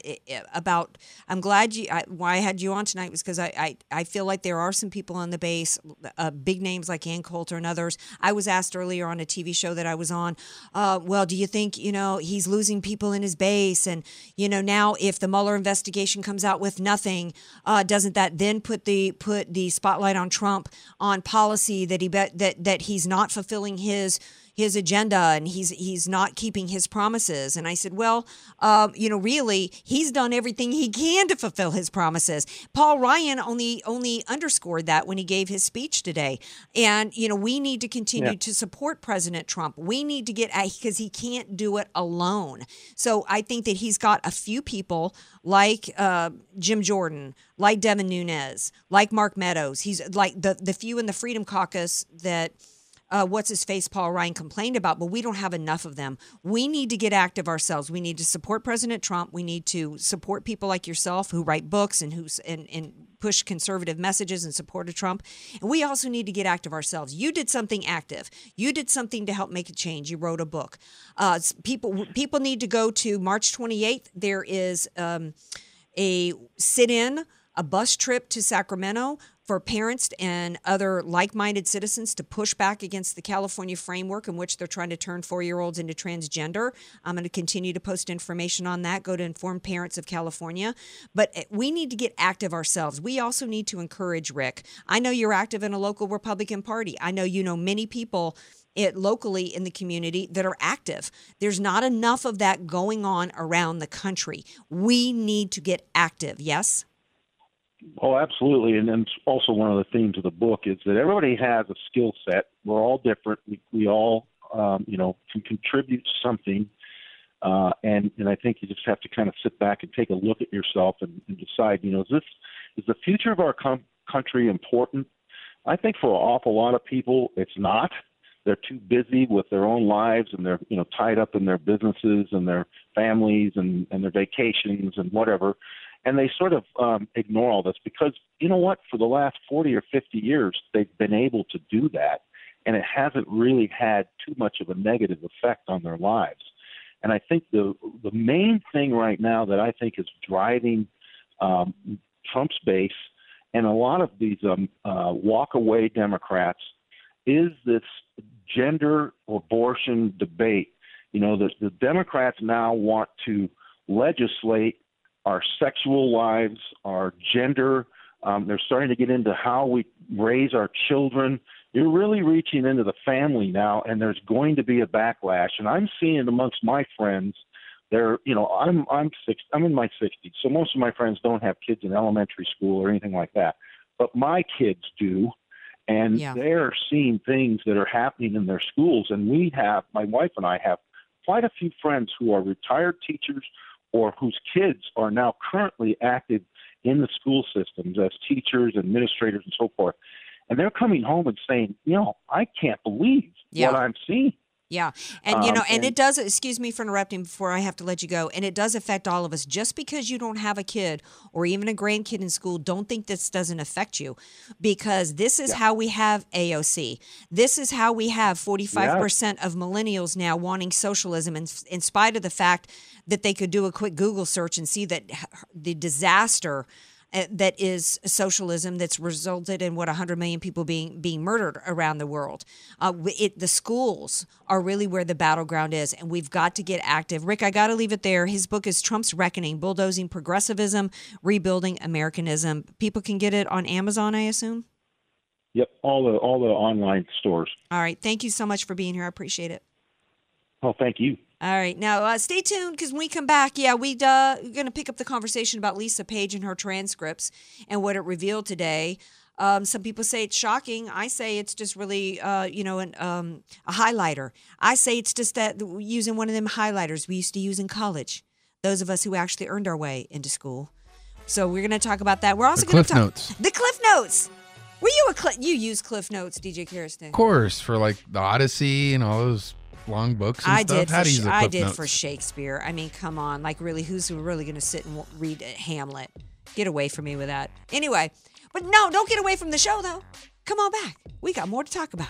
Speaker 1: about. I'm glad you. I, why I had you on tonight was because I, I I feel like there are some people on the base, uh, big names like Ann Coulter and others. I was asked earlier on a TV show that I was on. Uh, well, do you think you know he's losing people in his base, and you know now if the Mueller investigation comes out with nothing, uh, doesn't that then put the put the spotlight on Trump on policy that he bet that that he's not fulfilling his his agenda and he's he's not keeping his promises. And I said, well, um, you know, really, he's done everything he can to fulfill his promises. Paul Ryan only only underscored that when he gave his speech today. And you know, we need to continue yeah. to support President Trump. We need to get because he can't do it alone. So I think that he's got a few people like uh, Jim Jordan, like Devin Nunes, like Mark Meadows. He's like the the few in the Freedom Caucus that uh, what's his face Paul Ryan complained about, but we don't have enough of them. We need to get active ourselves. We need to support President Trump. We need to support people like yourself who write books and who's and, and push conservative messages in support of Trump. And we also need to get active ourselves. You did something active. You did something to help make a change. You wrote a book. Uh, people people need to go to March 28th. There is um, a sit-in, a bus trip to Sacramento for parents and other like minded citizens to push back against the California framework in which they're trying to turn four year olds into transgender. I'm going to continue to post information on that. Go to Informed Parents of California. But eh, we need to get active ourselves. We also need to encourage Rick. I know you're active in a local Republican Party, I know you know many people it locally in the community that are active. There's not enough of that going on around the country. We need to get active. Yes?
Speaker 19: Oh, absolutely. And then also one of the themes of the book is that everybody has a skill set. We're all different. We, we all, um, you know, can contribute something. Uh, and and I think you just have to kind of sit back and take a look at yourself and, and decide, you know, is this is the future of our com- country important? I think for an awful lot of people, it's not. They're too busy with their own lives, and they're you know tied up in their businesses and their families and and their vacations and whatever and they sort of um, ignore all this because you know what? For the last 40 or 50 years, they've been able to do that, and it hasn't really had too much of a negative effect on their lives. And I think the the main thing right now that I think is driving um, Trump's base and a lot of these um, uh, walk away Democrats is this gender abortion debate. You know, the, the Democrats now want to legislate our sexual lives, our gender. Um, they're starting to get into how we raise our children. You're really reaching into the family now, and there's going to be a backlash. And I'm seeing it amongst my friends. They're, you know, I'm I'm six, I'm in my 60s, so most of my friends don't have kids in elementary school or anything like that. But my kids do, and yeah. they're seeing things that are happening in their schools. And we have, my wife and I have quite a few friends who are retired teachers or whose kids are now currently active in the school systems as teachers, administrators, and so forth. And they're coming home and saying, you know, I can't believe yeah. what I'm seeing.
Speaker 1: Yeah. And, you know, um, and, and, it does, excuse me for interrupting before I have to let you go, and it does affect all of us. Just because you don't have a kid or even a grandkid in school, don't think this doesn't affect you because this is yeah. how we have AOC. This is how we have 45% yeah. of millennials now wanting socialism, in, in spite of the fact that they could do a quick Google search and see that the disaster that is socialism that's resulted in what 100 million people being being murdered around the world. Uh, it, the schools are really where the battleground is, and we've got to get active. Rick, I got to leave it there. His book is Trump's Reckoning: Bulldozing Progressivism, Rebuilding Americanism. People can get it on Amazon, I assume.
Speaker 19: Yep, all the all the online stores.
Speaker 1: All right, thank you so much for being here. I appreciate it.
Speaker 19: Well, thank you.
Speaker 1: All right. Now, uh, stay tuned because when we come back, yeah, we, uh, we're going to pick up the conversation about Lisa Page and her transcripts and what it revealed today. Um, some people say it's shocking. I say it's just really, uh, you know, an, um, a highlighter. I say it's just that using one of them highlighters we used to use in college. Those of us who actually earned our way into school. So we're going to talk about that. We're also going to talk
Speaker 6: notes.
Speaker 1: the Cliff Notes. Were you a you use Cliff Notes, DJ Kirsten?
Speaker 6: Of course, for like the Odyssey and all those long books. I
Speaker 1: stuff?
Speaker 6: did.
Speaker 1: How
Speaker 6: for,
Speaker 1: I did
Speaker 6: notes?
Speaker 1: for Shakespeare. I mean, come on. Like, really, who's really going to sit and read Hamlet? Get away from me with that. Anyway, but no, don't get away from the show though. Come on back. We got more to talk about.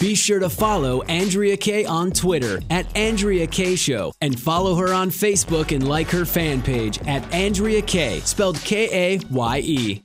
Speaker 7: Be sure to follow Andrea Kaye on Twitter at Andrea Kaye Show and follow her on Facebook and like her fan page at Andrea Kaye, spelled K A Y E.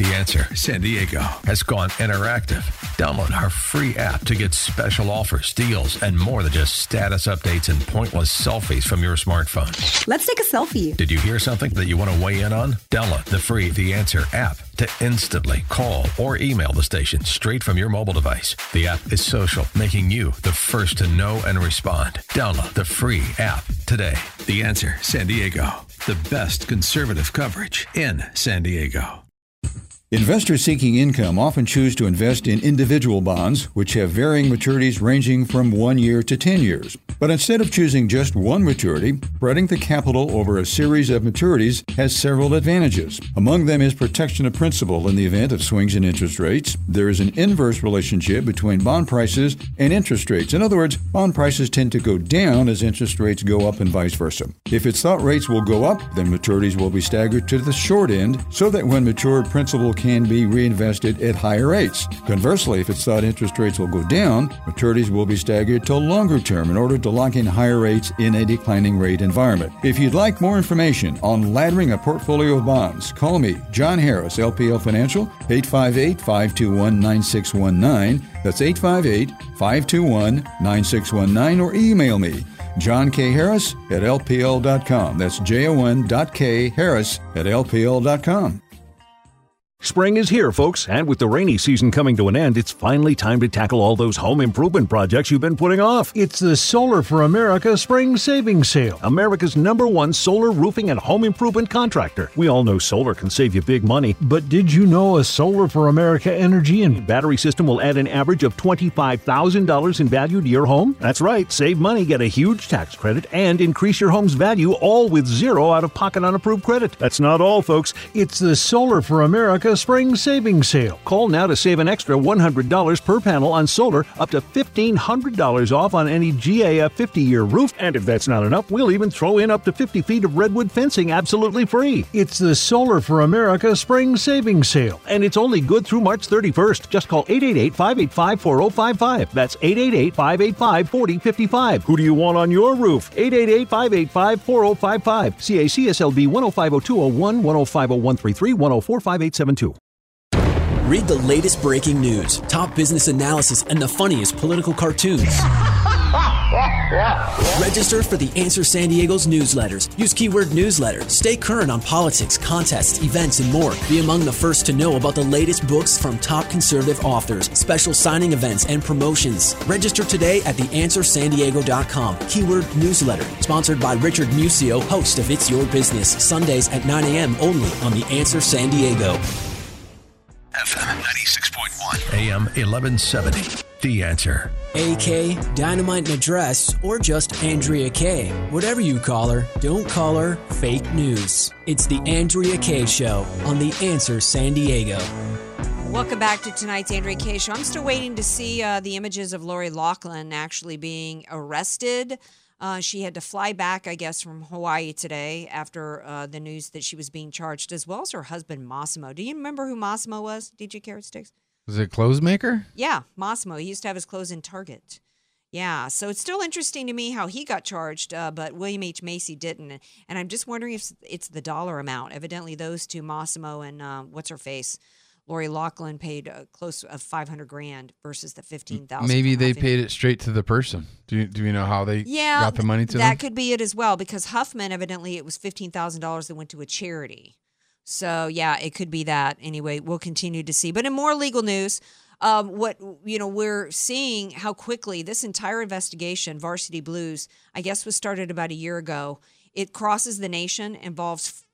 Speaker 9: The answer San Diego has gone interactive. Download our free app to get special offers, deals, and more than just status updates and pointless selfies from your smartphone.
Speaker 20: Let's take a selfie.
Speaker 9: Did you hear something that you want to weigh in on? Download the free The Answer app to instantly call or email the station straight from your mobile device. The app is social, making you the first to know and respond. Download the free app today. The Answer San Diego, the best conservative coverage in San Diego.
Speaker 21: Investors seeking income often choose to invest in individual bonds, which have varying maturities ranging from one year to 10 years. But instead of choosing just one maturity, spreading the capital over a series of maturities has several advantages. Among them is protection of principal in the event of swings in interest rates. There is an inverse relationship between bond prices and interest rates. In other words, bond prices tend to go down as interest rates go up and vice versa. If it's thought rates will go up, then maturities will be staggered to the short end so that when matured principal can be reinvested at higher rates. Conversely, if it's thought interest rates will go down, maturities will be staggered to longer term in order to lock in higher rates in a declining rate environment. If you'd like more information on laddering a portfolio of bonds, call me, John Harris, LPL Financial, 858 521 9619. That's 858 521 9619, or email me, John K. Harris at LPL.com. That's J O N dot K Harris at LPL.com.
Speaker 22: Spring is here, folks, and with the rainy season coming to an end, it's finally time to tackle all those home improvement projects you've been putting off.
Speaker 23: It's the Solar for America Spring Savings Sale.
Speaker 22: America's number one solar roofing and home improvement contractor. We all know solar can save you big money.
Speaker 23: But did you know a Solar for America energy and
Speaker 22: battery system will add an average of $25,000 in value to your home? That's right, save money, get a huge tax credit, and increase your home's value all with zero out of pocket unapproved credit. That's not all, folks.
Speaker 23: It's the Solar for America Spring Savings Sale.
Speaker 22: Call now to save an extra $100 per panel on solar, up to $1,500 off on any GAF 50 year roof. And if that's not enough, we'll even throw in up to 50 feet of redwood fencing absolutely free.
Speaker 23: It's the Solar for America Spring Savings Sale.
Speaker 22: And it's only good through March 31st. Just call 888 585 4055. That's 888 585 4055. Who do you want on your roof? 888 585 4055. CACSLB 1050201, 1050133, 1045872.
Speaker 7: Read the latest breaking news, top business analysis, and the funniest political cartoons. Register for the Answer San Diego's newsletters. Use keyword newsletter. Stay current on politics, contests, events, and more. Be among the first to know about the latest books from top conservative authors, special signing events, and promotions. Register today at theanswersandiego.com. Keyword newsletter. Sponsored by Richard Musio, host of It's Your Business. Sundays at 9 a.m. only on The Answer San Diego.
Speaker 9: FM 96.1, AM 1170. The answer.
Speaker 7: AK, Dynamite in a Dress, or just Andrea Kaye. Whatever you call her, don't call her fake news. It's the Andrea Kaye Show on The Answer San Diego.
Speaker 1: Welcome back to tonight's Andrea Kaye Show. I'm still waiting to see uh, the images of Lori Loughlin actually being arrested. Uh, she had to fly back, I guess, from Hawaii today after uh, the news that she was being charged, as well as her husband Mossimo. Do you remember who Mossimo was? DJ Carrot Sticks.
Speaker 6: Was it clothes maker?
Speaker 1: Yeah, Mossimo. He used to have his clothes in Target. Yeah, so it's still interesting to me how he got charged, uh, but William H. Macy didn't. And I'm just wondering if it's the dollar amount. Evidently, those two, Mossimo and uh, what's her face, Lori Loughlin, paid uh, close of 500 grand versus the 15,000.
Speaker 6: Maybe they paid it straight to the person. Do you, do you know how they
Speaker 1: yeah,
Speaker 6: got the money to
Speaker 1: that
Speaker 6: them?
Speaker 1: That could be it as well because Huffman evidently it was fifteen thousand dollars that went to a charity. So yeah, it could be that. Anyway, we'll continue to see. But in more legal news, um, what you know, we're seeing how quickly this entire investigation, Varsity Blues, I guess was started about a year ago. It crosses the nation, involves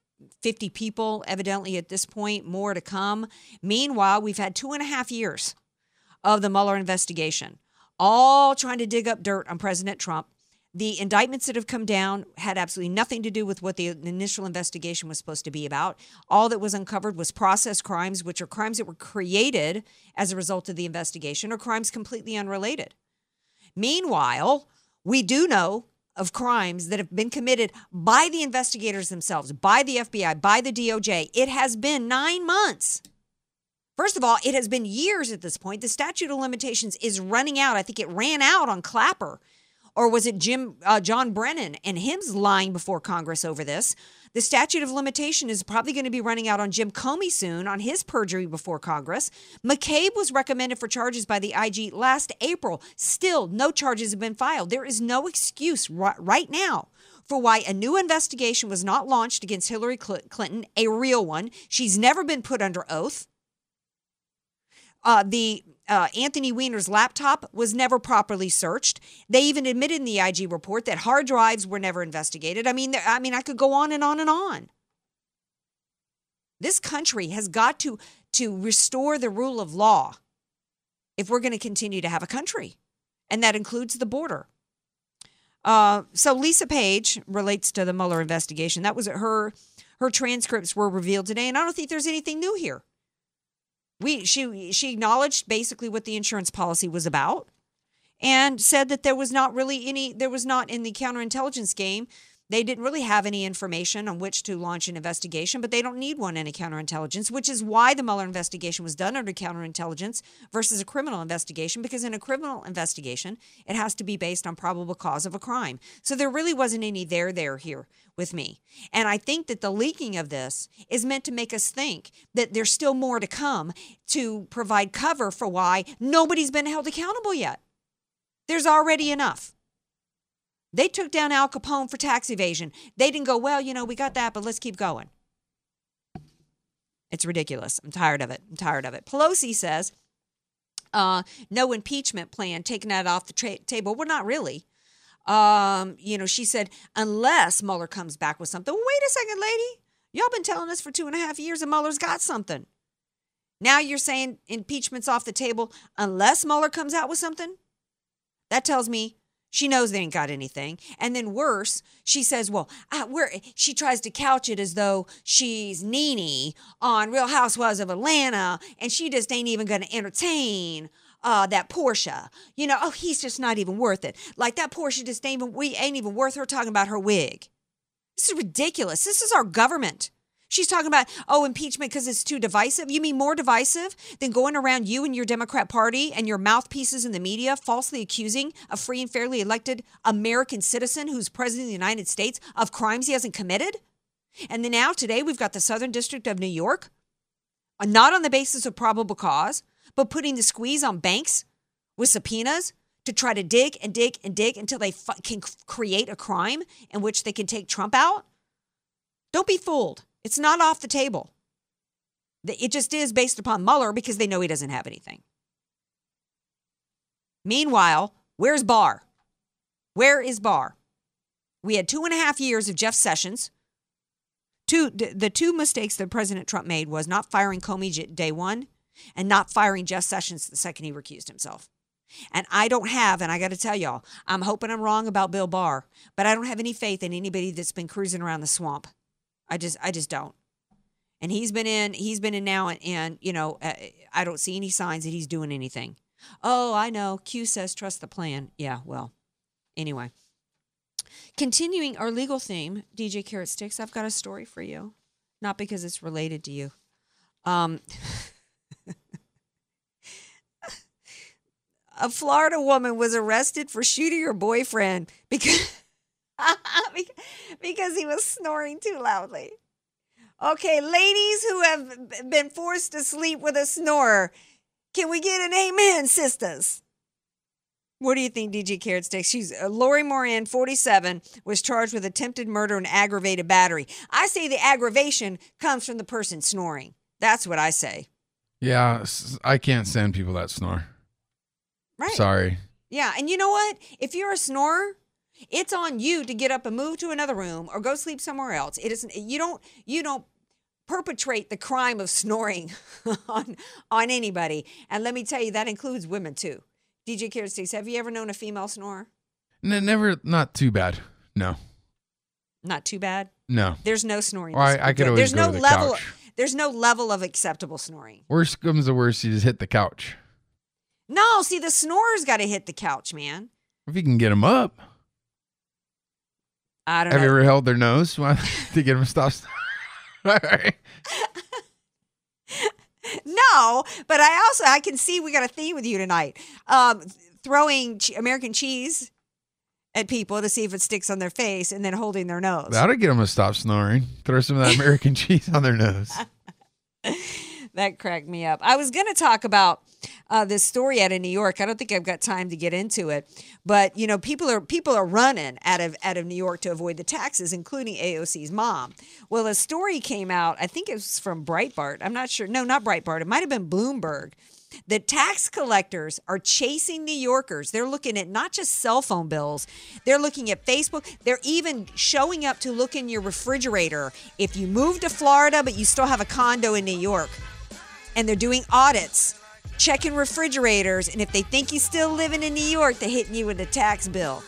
Speaker 1: 50 people, evidently at this point, more to come. Meanwhile, we've had two and a half years of the Mueller investigation, all trying to dig up dirt on President Trump. The indictments that have come down had absolutely nothing to do with what the initial investigation was supposed to be about. All that was uncovered was process crimes, which are crimes that were created as a result of the investigation or crimes completely unrelated. Meanwhile, we do know of crimes that have been committed by the investigators themselves, by the FBI, by the DOJ. It has been nine months. First of all, it has been years at this point. The statute of limitations is running out. I think it ran out on Clapper. Or was it Jim uh, John Brennan and him's lying before Congress over this? The statute of limitation is probably going to be running out on Jim Comey soon on his perjury before Congress. McCabe was recommended for charges by the IG last April. Still, no charges have been filed. There is no excuse right now for why a new investigation was not launched against Hillary Clinton, a real one. She's never been put under oath. Uh, the uh, Anthony Weiner's laptop was never properly searched. They even admitted in the IG report that hard drives were never investigated. I mean, I mean, I could go on and on and on. This country has got to to restore the rule of law if we're going to continue to have a country, and that includes the border. Uh, so Lisa Page relates to the Mueller investigation. That was her her transcripts were revealed today, and I don't think there's anything new here. We she she acknowledged basically what the insurance policy was about and said that there was not really any there was not in the counterintelligence game they didn't really have any information on which to launch an investigation, but they don't need one in a counterintelligence, which is why the Mueller investigation was done under counterintelligence versus a criminal investigation, because in a criminal investigation, it has to be based on probable cause of a crime. So there really wasn't any there there here with me. And I think that the leaking of this is meant to make us think that there's still more to come to provide cover for why nobody's been held accountable yet. There's already enough. They took down Al Capone for tax evasion. They didn't go, well, you know, we got that, but let's keep going. It's ridiculous. I'm tired of it. I'm tired of it. Pelosi says, uh, no impeachment plan, taking that off the tra- table. Well, not really. Um, you know, she said, unless Mueller comes back with something. Wait a second, lady. Y'all been telling us for two and a half years and Mueller's got something. Now you're saying impeachment's off the table unless Mueller comes out with something? That tells me she knows they ain't got anything. And then worse, she says, well, uh, we're, she tries to couch it as though she's Nene on Real Housewives of Atlanta and she just ain't even going to entertain uh, that Porsha. You know, oh, he's just not even worth it. Like that Porsha just ain't even, we ain't even worth her talking about her wig. This is ridiculous. This is our government. She's talking about, oh, impeachment because it's too divisive. You mean more divisive than going around you and your Democrat Party and your mouthpieces in the media falsely accusing a free and fairly elected American citizen who's president of the United States of crimes he hasn't committed? And then now, today, we've got the Southern District of New York, uh, not on the basis of probable cause, but putting the squeeze on banks with subpoenas to try to dig and dig and dig until they f- can create a crime in which they can take Trump out. Don't be fooled. It's not off the table. It just is based upon Mueller because they know he doesn't have anything. Meanwhile, where's Barr? Where is Barr? We had two and a half years of Jeff Sessions. Two, the two mistakes that President Trump made was not firing Comey day one and not firing Jeff Sessions the second he recused himself. And I don't have, and I got to tell y'all, I'm hoping I'm wrong about Bill Barr, but I don't have any faith in anybody that's been cruising around the swamp. I just I just don't. And he's been in he's been in now and, and you know uh, I don't see any signs that he's doing anything. Oh, I know. Q says trust the plan. Yeah, well. Anyway. Continuing our legal theme, DJ Carrot Sticks, I've got a story for you. Not because it's related to you. Um a Florida woman was arrested for shooting her boyfriend because because he was snoring too loudly. Okay, ladies who have been forced to sleep with a snorer, can we get an amen, sisters? What do you think, DJ Carrot Sticks? She's uh, Lori Moran, 47, was charged with attempted murder and aggravated battery. I say the aggravation comes from the person snoring. That's what I say.
Speaker 6: Yeah, I can't stand people that snore. Right. Sorry.
Speaker 1: Yeah, and you know what? If you're a snorer, it's on you to get up and move to another room or go sleep somewhere else. It isn't you don't you don't perpetrate the crime of snoring on on anybody. And let me tell you that includes women too. DJ Carrot have you ever known a female snorer?
Speaker 6: N- never, not too bad. No,
Speaker 1: Not too bad.
Speaker 6: no.
Speaker 1: There's no snoring.
Speaker 6: I- I could always
Speaker 1: There's
Speaker 6: go
Speaker 1: no
Speaker 6: to the
Speaker 1: level.
Speaker 6: couch.
Speaker 1: There's no level of acceptable snoring.
Speaker 6: Worst comes to worst, you just hit the couch.
Speaker 1: No, see, the snorer's got to hit the couch, man.
Speaker 6: If you can get him up.
Speaker 1: I don't
Speaker 6: Have you ever held their nose to get them to stop? All right.
Speaker 1: no, but I also I can see we got a theme with you tonight. Um, throwing American cheese at people to see if it sticks on their face, and then holding their nose.
Speaker 6: That'll get them to stop snoring. Throw some of that American cheese on their nose.
Speaker 1: That cracked me up. I was going to talk about uh, this story out of New York. I don't think I've got time to get into it, but you know, people are people are running out of out of New York to avoid the taxes, including AOC's mom. Well, a story came out. I think it was from Breitbart. I'm not sure. No, not Breitbart. It might have been Bloomberg. The tax collectors are chasing New Yorkers. They're looking at not just cell phone bills, they're looking at Facebook. They're even showing up to look in your refrigerator if you move to Florida, but you still have a condo in New York. And they're doing audits, checking refrigerators. And if they think you're still living in New York, they're hitting you with a tax bill.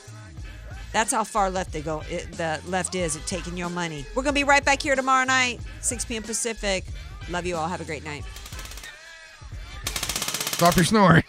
Speaker 1: That's how far left they go. It, the left is at taking your money. We're gonna be right back here tomorrow night, 6 p.m. Pacific. Love you all. Have a great night.
Speaker 6: Stop your snoring.